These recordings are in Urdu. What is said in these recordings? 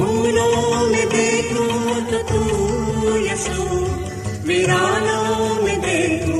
پھولوں میں دیکھوں تو تو یسو ویرانوں میں دیکھوں۔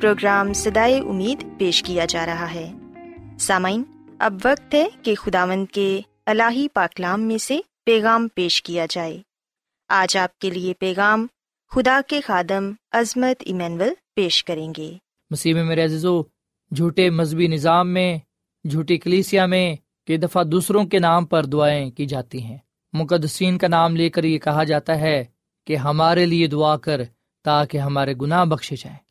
پروگرام سدائے امید پیش کیا جا رہا ہے۔ سامعین، اب وقت ہے کہ خداوند کے الہی پاکلام میں سے پیغام پیش کیا جائے۔ آج آپ کے لیے پیغام خدا کے خادم عظمت ایمینول پیش کریں گے۔ مسیح میں میرے عزیزو، جھوٹے مذہبی نظام میں، جھوٹی کلیسیا میں کئی دفعہ دوسروں کے نام پر دعائیں کی جاتی ہیں۔ مقدسین کا نام لے کر یہ کہا جاتا ہے کہ ہمارے لیے دعا کر تاکہ ہمارے گناہ بخشے جائیں۔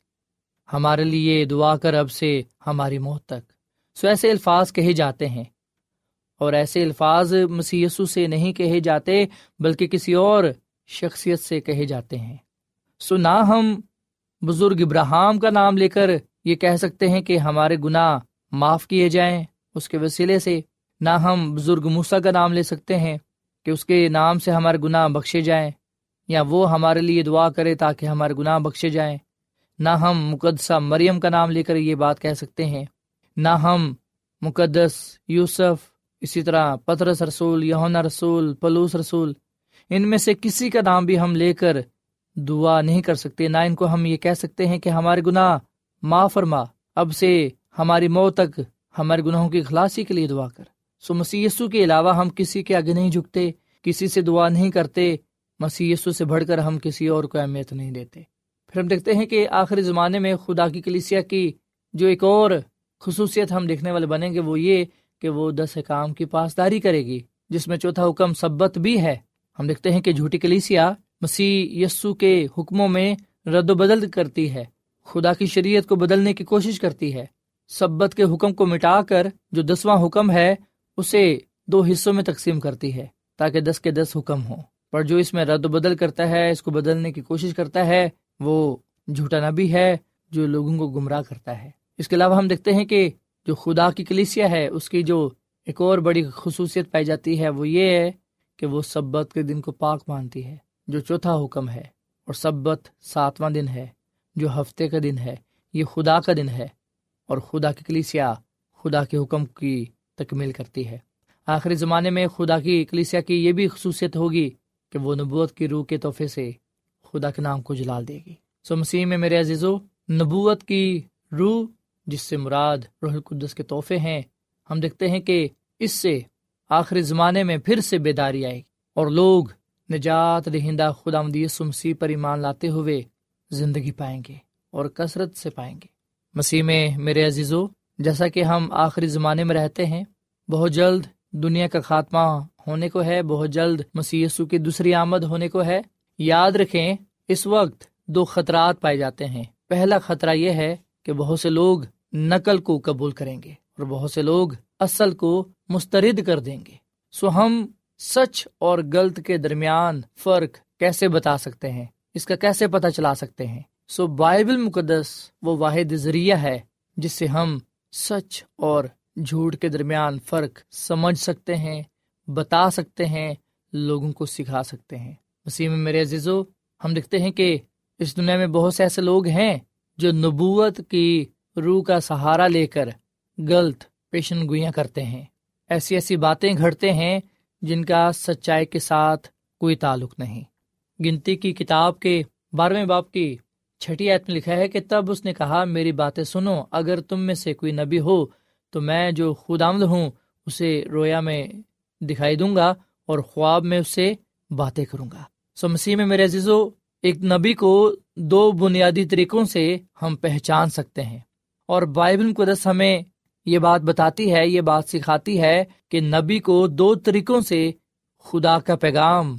ہمارے لیے دعا کر اب سے ہماری موت تک۔ سو ایسے الفاظ کہے جاتے ہیں۔ اور ایسے الفاظ مسیسو سے نہیں کہے جاتے، بلکہ کسی اور شخصیت سے کہے جاتے ہیں۔ سو نہ ہم بزرگ ابراہم کا نام لے کر یہ کہہ سکتے ہیں کہ ہمارے گناہ معاف کیے جائیں اس کے وسیلے سے، نہ ہم بزرگ موسا کا نام لے سکتے ہیں کہ اس کے نام سے ہمارے گناہ بخشے جائیں، یا وہ ہمارے لیے دعا کرے تاکہ ہمارے گناہ بخشے جائیں۔ نہ ہم مقدسہ مریم کا نام لے کر یہ بات کہہ سکتے ہیں۔ نہ ہم مقدس یوسف، اسی طرح پترس رسول یونا رسول، پلوس رسول، ان میں سے کسی کا نام بھی ہم لے کر دعا نہیں کر سکتے، نہ ان کو ہم یہ کہہ سکتے ہیں کہ ہمارے گناہ معاف فرما، اب سے ہماری موت تک ہمارے گناہوں کی خلاصی کے لیے دعا کر۔ سو مسی کے علاوہ ہم کسی کے آگے نہیں جھکتے، کسی سے دعا نہیں کرتے مسی سے بڑھ کر ہم کسی اور کو اہمیت نہیں دیتے۔ پھر ہم دیکھتے ہیں کہ آخری زمانے میں خدا کی کلیسیا کی جو ایک اور خصوصیت ہم دیکھنے والے بنیں گے وہ یہ کہ وہ دس کام کی پاسداری کرے گی، جس میں چوتھا حکم سبت بھی ہے۔ ہم دیکھتے ہیں کہ جھوٹی کلیسیا مسیح یسو کے حکموں میں رد و بدل کرتی ہے۔ خدا کی شریعت کو بدلنے کی کوشش کرتی ہے۔ سبت کے حکم کو مٹا کر جو دسواں حکم ہے، اسے دو حصوں میں تقسیم کرتی ہے تاکہ دس کے دس حکم ہوں۔ پر جو اس میں رد و بدل کرتا ہے، اس کو بدلنے کی کوشش کرتا ہے وہ جھوٹا نبی ہے جو لوگوں کو گمراہ کرتا ہے۔ اس کے علاوہ ہم دیکھتے ہیں کہ جو خدا کی کلیسیا ہے، اس کی جو ایک اور بڑی خصوصیت پائی جاتی ہے، وہ یہ ہے کہ وہ سبت کے دن کو پاک مانتی ہے، جو چوتھا حکم ہے۔ اور سبت ساتواں دن ہے، جو ہفتے کا دن ہے۔ یہ خدا کا دن ہے اور خدا کی کلیسیا خدا کے حکم کی تکمیل کرتی ہے۔ آخری زمانے میں خدا کی کلیسیا کی یہ بھی خصوصیت ہوگی کہ وہ نبوت کی روح کے تحفے سے خدا کے نام کو جلال دے گی۔ سو مسیح میں میرے عزیزو، نبوت کی روح، جس سے مراد روح القدس کے تحفے ہیں، ہم دیکھتے ہیں کہ اس سے آخری زمانے میں پھر سے بیداری آئے گی۔ اور لوگ نجات دہندہ خدا مدیس مسیح پر ایمان لاتے ہوئے زندگی پائیں گے اور کثرت سے پائیں گے۔ مسیح میں میرے عزیزو، جیسا کہ ہم آخری زمانے میں رہتے ہیں، بہت جلد دنیا کا خاتمہ ہونے کو ہے، بہت جلد مسی کی دوسری آمد ہونے کو ہے یاد رکھیں، اس وقت دو خطرات پائے جاتے ہیں۔ پہلا خطرہ یہ ہے کہ بہت سے لوگ نقل کو قبول کریں گے اور بہت سے لوگ اصل کو مسترد کر دیں گے۔ سو ہم سچ اور غلط کے درمیان فرق کیسے بتا سکتے ہیں؟ اس کا کیسے پتہ چلا سکتے ہیں؟ سو بائبل مقدس وہ واحد ذریعہ ہے جس سے ہم سچ اور جھوٹ کے درمیان فرق سمجھ سکتے ہیں، بتا سکتے ہیں، لوگوں کو سکھا سکتے ہیں۔ مسیح میں میرے عزیزو، ہم دیکھتے ہیں کہ اس دنیا میں بہت سے ایسے لوگ ہیں جو نبوت کی روح کا سہارا لے کر غلط پیشن گوئیاں کرتے ہیں۔ ایسی ایسی باتیں گھڑتے ہیں جن کا سچائی کے ساتھ کوئی تعلق نہیں۔ گنتی کی کتاب کے بارہویں باپ کی چھٹی آیت میں لکھا ہے کہ تب اس نے کہا، میری باتیں سنو، اگر تم میں سے کوئی نبی ہو تو میں جو خود آمد ہوں اسے رویا میں دکھائی دوں گا اور خواب میں اس سے باتیں کروں گا۔ سو مسیح میں میرے عزیزو، ایک نبی کو دو بنیادی طریقوں سے ہم پہچان سکتے ہیں۔ اور بائبل مقدس ہمیں یہ بات بتاتی ہے، یہ بات سکھاتی ہے کہ نبی کو دو طریقوں سے خدا کا پیغام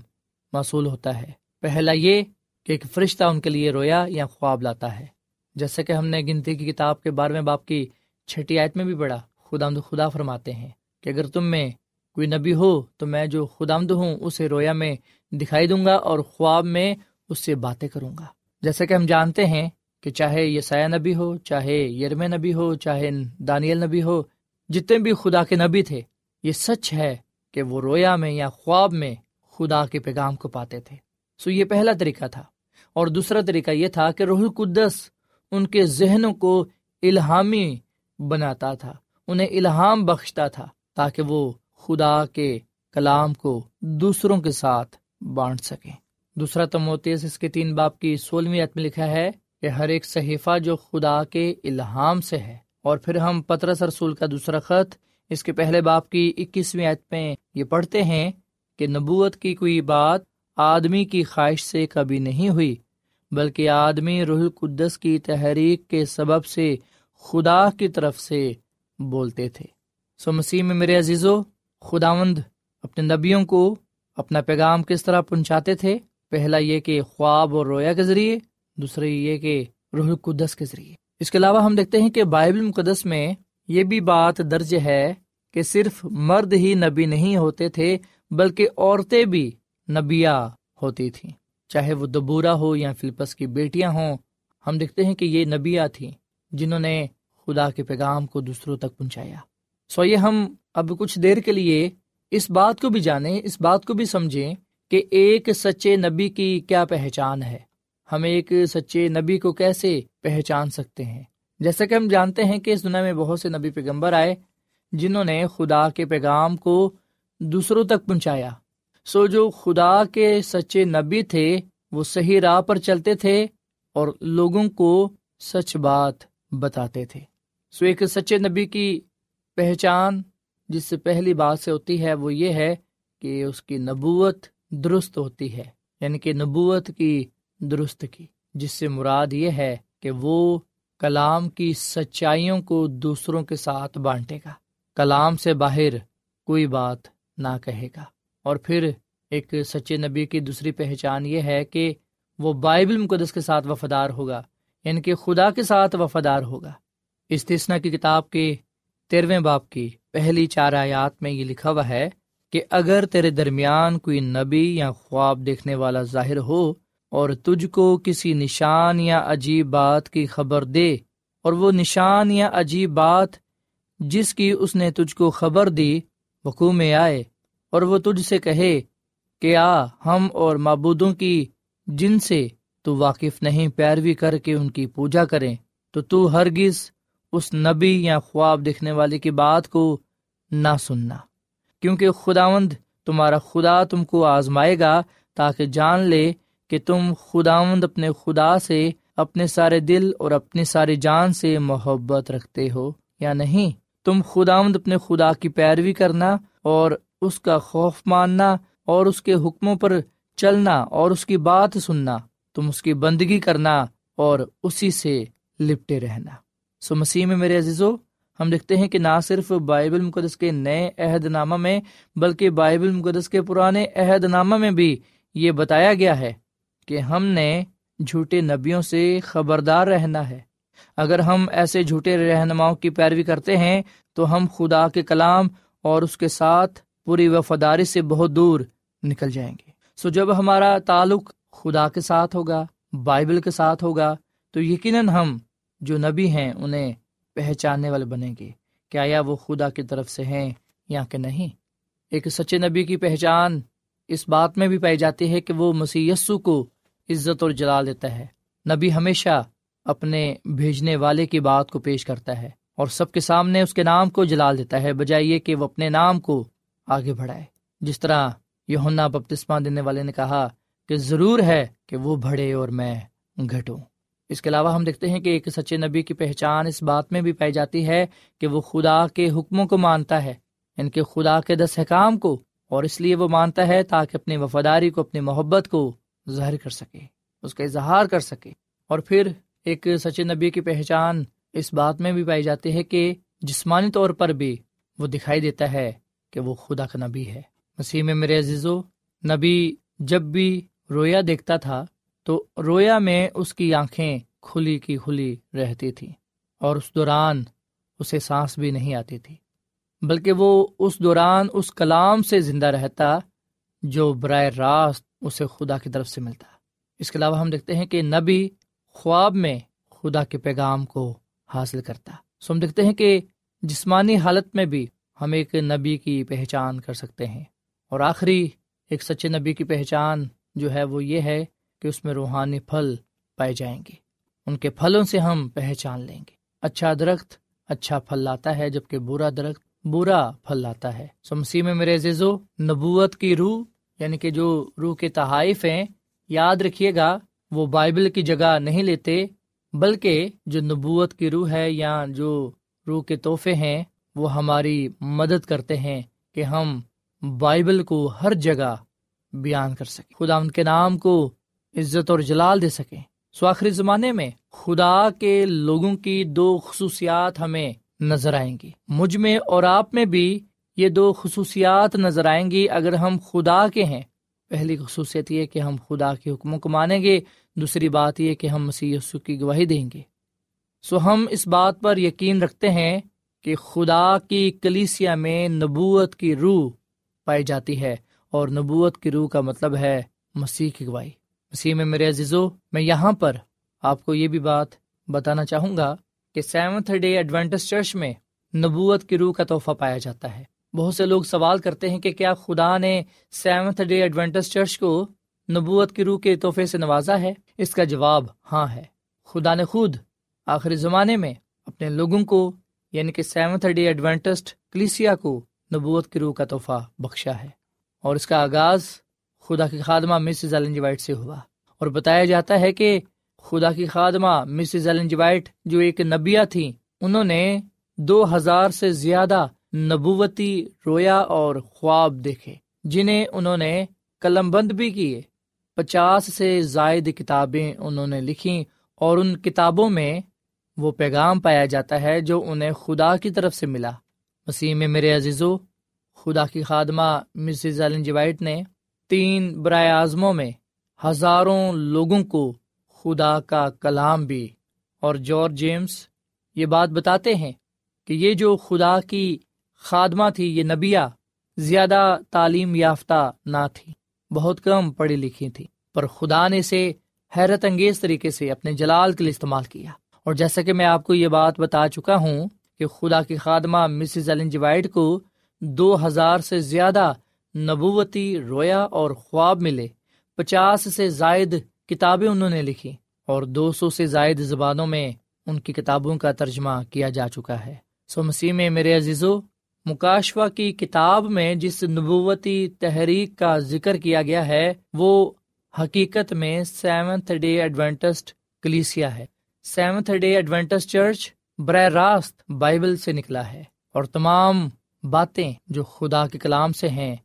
موصول ہوتا ہے۔ پہلا یہ کہ ایک فرشتہ ان کے لیے رویا یا خواب لاتا ہے۔ جیسے کہ ہم نے گنتی کی کتاب کے بارے میں باپ کی چھٹی آیت میں بھی بڑا خدا خدا فرماتے ہیں کہ اگر تم میں کوئی نبی ہو تو میں جو خدا ہوں، اسے رویا میں دکھائی دوں گا اور خواب میں اس سے باتیں کروں گا۔ جیسے کہ ہم جانتے ہیں کہ چاہے یہ نبی ہو، چاہے یرم نبی ہو، چاہے دانیل نبی ہو، جتنے بھی خدا کے نبی تھے، یہ سچ ہے کہ وہ رویا میں یا خواب میں خدا کے پیغام کو پاتے تھے۔ سو یہ پہلا طریقہ تھا۔ اور دوسرا طریقہ یہ تھا کہ روح القدس ان کے ذہنوں کو الہامی بناتا تھا، انہیں الہام بخشتا تھا تاکہ وہ خدا کے کلام کو دوسروں کے ساتھ بانٹ سکیں۔ دوسرا تموتیس اس کے تین باپ کی سولہویں عت میں لکھا ہے کہ ہر ایک صحیفہ جو خدا کے الہام سے ہے۔ اور پھر ہم پترس رسول کا دوسرا خط، اس کے پہلے باپ کی اکیسویں عت میں یہ پڑھتے ہیں کہ نبوت کی کوئی بات آدمی کی خواہش سے کبھی نہیں ہوئی، بلکہ آدمی روح القدس کی تحریک کے سبب سے خدا کی طرف سے بولتے تھے۔ سو مسیح میں میرے عزیزو، خداوند اپنے نبیوں کو اپنا پیغام کس طرح پہنچاتے تھے؟ پہلا یہ کہ خواب اور رویا کے ذریعے، دوسرا یہ کہ روح القدس کے ذریعے۔ اس کے علاوہ ہم دیکھتے ہیں کہ بائبل مقدس میں یہ بھی بات درج ہے کہ صرف مرد ہی نبی نہیں ہوتے تھے، بلکہ عورتیں بھی نبیا ہوتی تھیں۔ چاہے وہ دبورا ہو یا فلپس کی بیٹیاں ہوں، ہم دیکھتے ہیں کہ یہ نبیا تھیں جنہوں نے خدا کے پیغام کو دوسروں تک پہنچایا۔ سو یہ ہم اب کچھ دیر کے لیے اس بات کو بھی جانیں، اس بات کو بھی سمجھیں کہ ایک سچے نبی کی کیا پہچان ہے؟ ہم ایک سچے نبی کو کیسے پہچان سکتے ہیں؟ جیسا کہ ہم جانتے ہیں کہ اس دنیا میں بہت سے نبی پیغمبر آئے جنہوں نے خدا کے پیغام کو دوسروں تک پہنچایا۔ سو جو خدا کے سچے نبی تھے، وہ صحیح راہ پر چلتے تھے اور لوگوں کو سچ بات بتاتے تھے۔ سو ایک سچے نبی کی پہچان جس سے پہلی بات سے ہوتی ہے وہ یہ ہے کہ اس کی نبوت درست ہوتی ہے یعنی کہ نبوت کی درست کی، جس سے مراد یہ ہے کہ وہ کلام کی سچائیوں کو دوسروں کے ساتھ بانٹے گا۔ کلام سے باہر کوئی بات نہ کہے گا۔ اور پھر ایک سچے نبی کی دوسری پہچان یہ ہے کہ وہ بائبل مقدس کے ساتھ وفادار ہوگا یعنی کہ خدا کے ساتھ وفادار ہوگا۔ استثنا کی کتاب کے تیرویں باپ کی پہلی چار آیات میں یہ لکھا ہوا ہے کہ اگر تیرے درمیان کوئی نبی یا خواب دیکھنے والا ظاہر ہو اور تجھ کو کسی نشان یا عجیب بات کی خبر دے، اور وہ نشان یا عجیب بات جس کی اس نے تجھ کو خبر دی وقوع میں آئے اور وہ تجھ سے کہے کہ آ، ہم اور معبودوں کی جن سے تو واقف نہیں پیروی کر کے ان کی پوجا کریں، تو تو ہرگز اس نبی یا خواب دیکھنے والے کی بات کو نہ سننا، کیونکہ خداوند تمہارا خدا تم کو آزمائے گا تاکہ جان لے کہ تم خداوند اپنے خدا سے اپنے سارے دل اور اپنی ساری جان سے محبت رکھتے ہو یا نہیں؟ تم خداوند اپنے خدا کی پیروی کرنا اور اس کا خوف ماننا اور اس کے حکموں پر چلنا اور اس کی بات سننا، تم اس کی بندگی کرنا اور اسی سے لپٹے رہنا۔ سو مسیح میں میرے عزیزو، ہم دیکھتے ہیں کہ نہ صرف بائبل مقدس کے نئے عہد نامہ میں، بلکہ بائبل مقدس کے پرانے عہد نامہ میں بھی یہ بتایا گیا ہے کہ ہم نے جھوٹے نبیوں سے خبردار رہنا ہے۔ اگر ہم ایسے جھوٹے رہنماؤں کی پیروی کرتے ہیں، تو ہم خدا کے کلام اور اس کے ساتھ پوری وفاداری سے بہت دور نکل جائیں گے۔ سو جب ہمارا تعلق خدا کے ساتھ ہوگا، بائبل کے ساتھ ہوگا، تو یقیناً ہم جو نبی ہیں انہیں پہچاننے والے بنیں گے۔ کیا یا وہ خدا کی طرف سے ہیں یا کہ نہیں؟ ایک سچے نبی کی پہچان اس بات میں بھی پائی جاتی ہے کہ وہ مسی کو عزت اور جلال دیتا ہے۔ نبی ہمیشہ اپنے بھیجنے والے کی بات کو پیش کرتا ہے اور سب کے سامنے اس کے نام کو جلال دیتا ہے، بجائے کہ وہ اپنے نام کو آگے بڑھائے۔ جس طرح یونا بپتسمہ دینے والے نے کہا کہ ضرور ہے کہ وہ بڑھے اور میں گھٹوں۔ اس کے علاوہ ہم دیکھتے ہیں کہ ایک سچے نبی کی پہچان اس بات میں بھی پائی جاتی ہے کہ وہ خدا کے حکموں کو مانتا ہے یعنی ان کے خدا کے دس حکام کو، اور اس لیے وہ مانتا ہے تاکہ اپنی وفاداری کو، اپنی محبت کو ظاہر کر سکے، اس کا اظہار کر سکے۔ اور پھر ایک سچے نبی کی پہچان اس بات میں بھی پائی جاتی ہے کہ جسمانی طور پر بھی وہ دکھائی دیتا ہے کہ وہ خدا کا نبی ہے۔ مسیح میں میرے عزیزو، نبی جب بھی رویا دیکھتا تھا تو رویا میں اس کی آنکھیں کھلی کی کھلی رہتی تھی اور اس دوران اسے سانس بھی نہیں آتی تھی، بلکہ وہ اس دوران اس کلام سے زندہ رہتا جو برائے راست اسے خدا کی طرف سے ملتا۔ اس کے علاوہ ہم دیکھتے ہیں کہ نبی خواب میں خدا کے پیغام کو حاصل کرتا۔ سو ہم دیکھتے ہیں کہ جسمانی حالت میں بھی ہم ایک نبی کی پہچان کر سکتے ہیں۔ اور آخری ایک سچے نبی کی پہچان جو ہے وہ یہ ہے کہ اس میں روحانی پھل پائے جائیں گے۔ ان کے پھلوں سے ہم پہچان لیں گے۔ اچھا درخت اچھا پھل لاتا ہے، جبکہ برا درخت برا پھل لاتا ہے۔ سو مسیح میں میرے عزیزو، نبوت کی روح یعنی کہ جو روح کے تحائف ہیں، یاد رکھیے گا، وہ بائبل کی جگہ نہیں لیتے، بلکہ جو نبوت کی روح ہے یا جو روح کے تحفے ہیں، وہ ہماری مدد کرتے ہیں کہ ہم بائبل کو ہر جگہ بیان کر سکیں۔ خدا ان کے نام کو عزت اور جلال دے سکیں۔ سو آخری زمانے میں خدا کے لوگوں کی دو خصوصیات ہمیں نظر آئیں گی۔ مجھ میں اور آپ میں بھی یہ دو خصوصیات نظر آئیں گی۔ اگر ہم خدا کے ہیں، پہلی خصوصیت یہ کہ ہم خدا کے حکموں کو مانیں گے، دوسری بات یہ کہ ہم مسیح کی گواہی دیں گے۔ سو ہم اس بات پر یقین رکھتے ہیں کہ خدا کی کلیسیا میں نبوت کی روح پائی جاتی ہے اور نبوت کی روح کا مطلب ہے مسیح کی گواہی۔ مسیح میں میرے عزیزو، میں یہاں پر آپ کو یہ بھی بات بتانا چاہوں گا کہ سیونتھ ڈے ایڈوینٹس چرچ میں نبوت کی روح کا تحفہ پایا جاتا ہے۔ بہت سے لوگ سوال کرتے ہیں کہ کیا خدا نے سیونتھ ڈے ایڈوینٹس چرچ کو نبوت کی روح کے تحفے سے نوازا ہے؟ اس کا جواب ہاں ہے۔ خدا نے خود آخری زمانے میں اپنے لوگوں کو یعنی کہ سیونتھ ڈے ایڈوینٹسٹ کلیسیا کو نبوت کی روح کا تحفہ بخشا ہے۔ اور اس کا آغاز خدا کی خادمہ مسز ایلن وائٹ سے ہوا۔ اور بتایا جاتا ہے کہ خدا کی خادمہ مسز ایلن وائٹ جو ایک نبیا تھی، انہوں نے دو ہزار سے زیادہ نبوتی رویا اور خواب دیکھے، جنہیں انہوں نے قلم بند بھی کیے۔ پچاس سے زائد کتابیں انہوں نے لکھی اور ان کتابوں میں وہ پیغام پایا جاتا ہے جو انہیں خدا کی طرف سے ملا۔ مسیح میں میرے عزیزو، خدا کی خادمہ مسز ایلن وائٹ نے تین برائے اعظموں میں ہزاروں لوگوں کو خدا کا کلام بھی۔ اور جارج جیمس یہ بات بتاتے ہیں کہ یہ جو خدا کی خادمہ تھی، یہ نبیا زیادہ تعلیم یافتہ نہ تھی، بہت کم پڑھی لکھی تھی۔ پر خدا نے اسے حیرت انگیز طریقے سے اپنے جلال کے لیے استعمال کیا۔ اور جیسا کہ میں آپ کو یہ بات بتا چکا ہوں کہ خدا کی خادمہ مسز ایلن جوائڈ کو دو ہزار سے زیادہ نبوتی رویا اور خواب ملے۔ پچاس سے زائد کتابیں انہوں نے لکھی اور دو سو سے زائد زبانوں میں ان کی کتابوں کا ترجمہ کیا جا چکا ہے۔ سو مسیح میں میرے عزیزو مکاشوا کی کتاب میں جس نبوتی تحریک کا ذکر کیا گیا ہے، وہ حقیقت میں سیونتھ ڈے ایڈوینٹسٹ کلیسیا ہے۔ سیونتھ ڈے ایڈوینٹسٹ چرچ براہ راست بائبل سے نکلا ہے اور تمام باتیں جو خدا کے کلام سے ہیں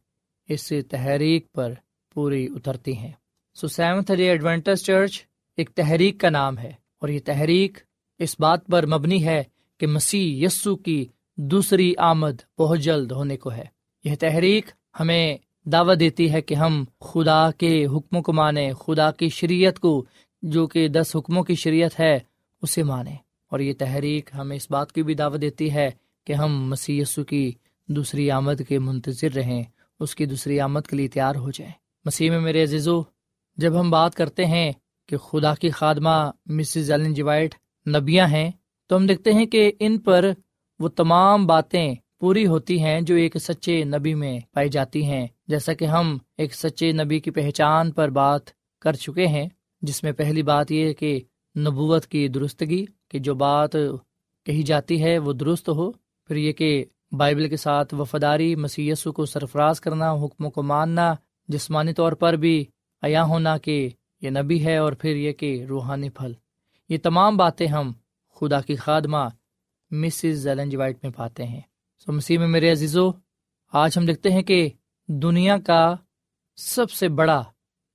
اس تحریک پر پوری اترتی ہیں۔ So Seventh Day Adventist Church ایک تحریک کا نام ہے اور یہ تحریک اس بات پر مبنی ہے کہ مسیح یسو کی دوسری آمد بہت جلد ہونے کو ہے۔ یہ تحریک ہمیں دعوت دیتی ہے کہ ہم خدا کے حکموں کو مانیں، خدا کی شریعت کو، جو کہ دس حکموں کی شریعت ہے، اسے مانیں۔ اور یہ تحریک ہمیں اس بات کی بھی دعوت دیتی ہے کہ ہم مسی کی دوسری آمد کے منتظر رہیں۔ اس کی دوسری آمد کے لیے تیار ہو جائیں۔ مسیح میں میرے عزیزو، جب ہم بات کرتے ہیں کہ خدا کی خادمہ مسز ایلن جوائٹ نبیاں ہیں، تو ہم دیکھتے ہیں کہ ان پر وہ تمام باتیں پوری ہوتی ہیں جو ایک سچے نبی میں پائی جاتی ہیں۔ جیسا کہ ہم ایک سچے نبی کی پہچان پر بات کر چکے ہیں، جس میں پہلی بات یہ کہ نبوت کی درستگی، کہ جو بات کہی جاتی ہے وہ درست ہو، پھر یہ کہ بائبل کے ساتھ وفاداری مسیسو کو سرفراز کرنا، حکموں کو ماننا، جسمانی طور پر بھی عیا ہونا کہ یہ نبی ہے اور پھر یہ کہ روحانی پھل۔ یہ تمام باتیں ہم خدا کی خادمہ مسز زیلن جی وائٹ میں پاتے ہیں۔ سو مسیح میں میرے عزیزو، آج ہم دیکھتے ہیں کہ دنیا کا سب سے بڑا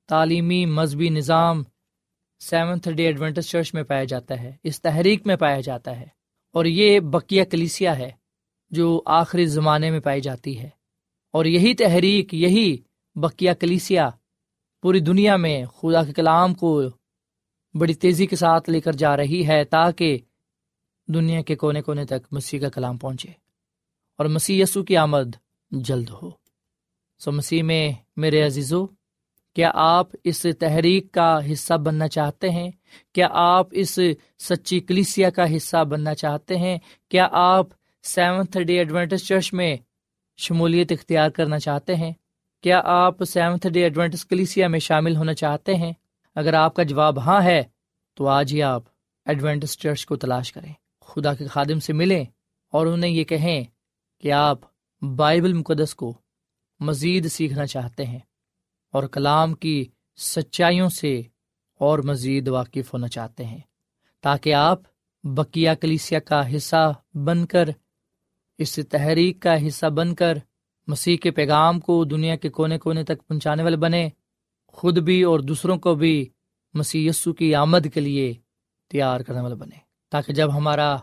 تعلیمی مذہبی نظام سیونتھ ڈے ایڈونٹس چرچ میں پایا جاتا ہے، اس تحریک میں پایا جاتا ہے اور یہ بقیہ کلیسیا ہے۔ جو آخری زمانے میں پائی جاتی ہے۔ اور یہی تحریک، یہی بقیہ کلیسیا پوری دنیا میں خدا کے کلام کو بڑی تیزی کے ساتھ لے کر جا رہی ہے تاکہ دنیا کے کونے کونے تک مسیح کا کلام پہنچے اور مسیح یسو کی آمد جلد ہو۔ سو مسیح میں، میرے عزیزو، کیا آپ اس تحریک کا حصہ بننا چاہتے ہیں؟ کیا آپ اس سچی کلیسیا کا حصہ بننا چاہتے ہیں؟ کیا آپ سیونتھ ڈے ایڈوینٹس چرچ میں شمولیت اختیار کرنا چاہتے ہیں۔ کیا آپ سیونتھ ڈے ایڈوینٹس کلیسیا میں شامل ہونا چاہتے ہیں؟ اگر آپ کا جواب ہاں ہے، تو آج ہی آپ ایڈوینٹس چرچ کو تلاش کریں۔ خدا کے خادم سے ملیں اور انہیں یہ کہیں کہ آپ بائبل مقدس کو مزید سیکھنا چاہتے ہیں اور کلام کی سچائیوں سے اور مزید واقف ہونا چاہتے ہیں، تاکہ آپ بکیا کلیسیا کا حصہ بن کر اس تحریک کا حصہ بن کر مسیح کے پیغام کو دنیا کے کونے کونے تک پہنچانے والے بنے، خود بھی اور دوسروں کو بھی مسیح یسو کی آمد کے لیے تیار کرنے والے بنے۔ تاکہ جب ہمارا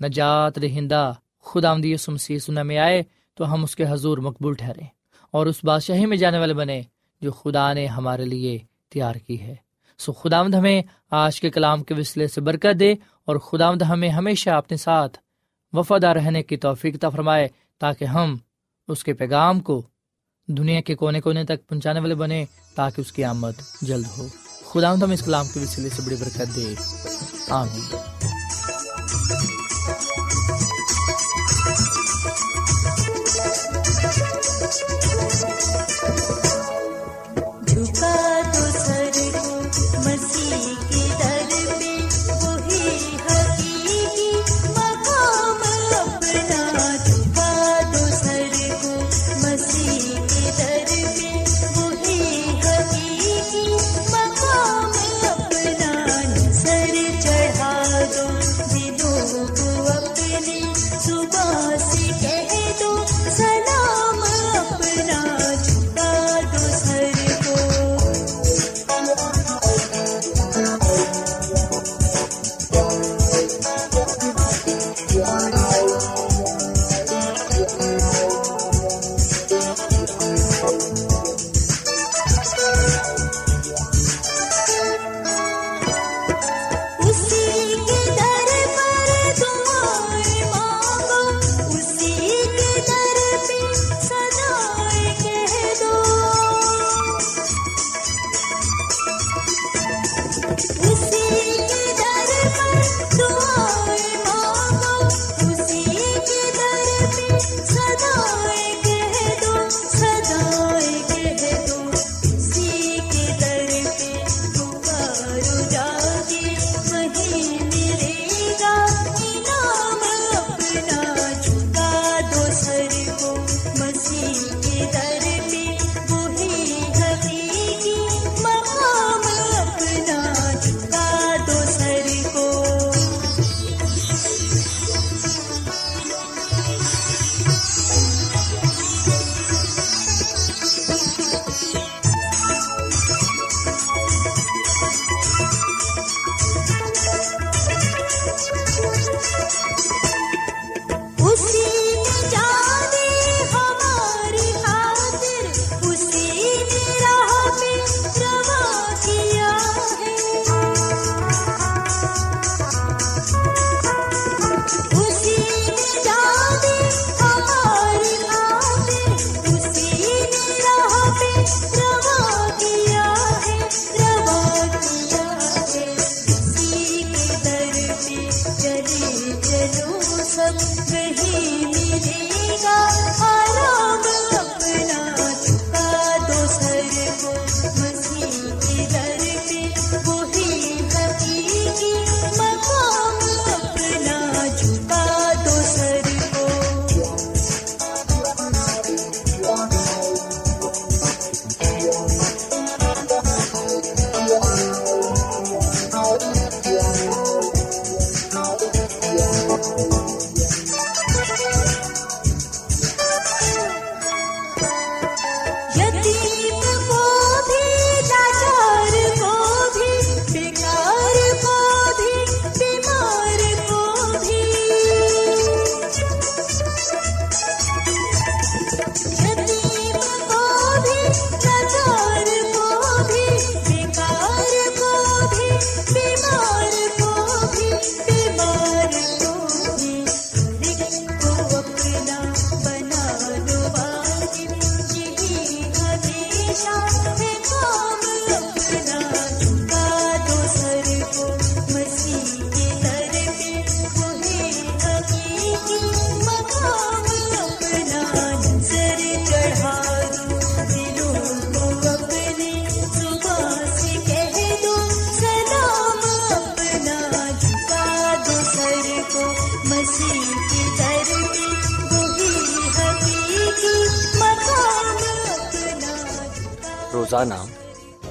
نجات رہندہ خود آمدی یسو مسیح سننے میں آئے تو ہم اس کے حضور مقبول ٹھہرے اور اس بادشاہی میں جانے والے بنے جو خدا نے ہمارے لیے تیار کی ہے۔ سو خدا مد ہمیں آج کے کلام کے وسلے سے برکت دے اور خدا مد ہمیں ہمیشہ اپنے ساتھ وفادار رہنے کی توفیق فرمائے تاکہ ہم اس کے پیغام کو دنیا کے کونے کونے تک پہنچانے والے بنے تاکہ اس کی آمد جلد ہو۔ خدا ہم اس کلام کے وسیلے سے بڑی برکت دے۔ آمین۔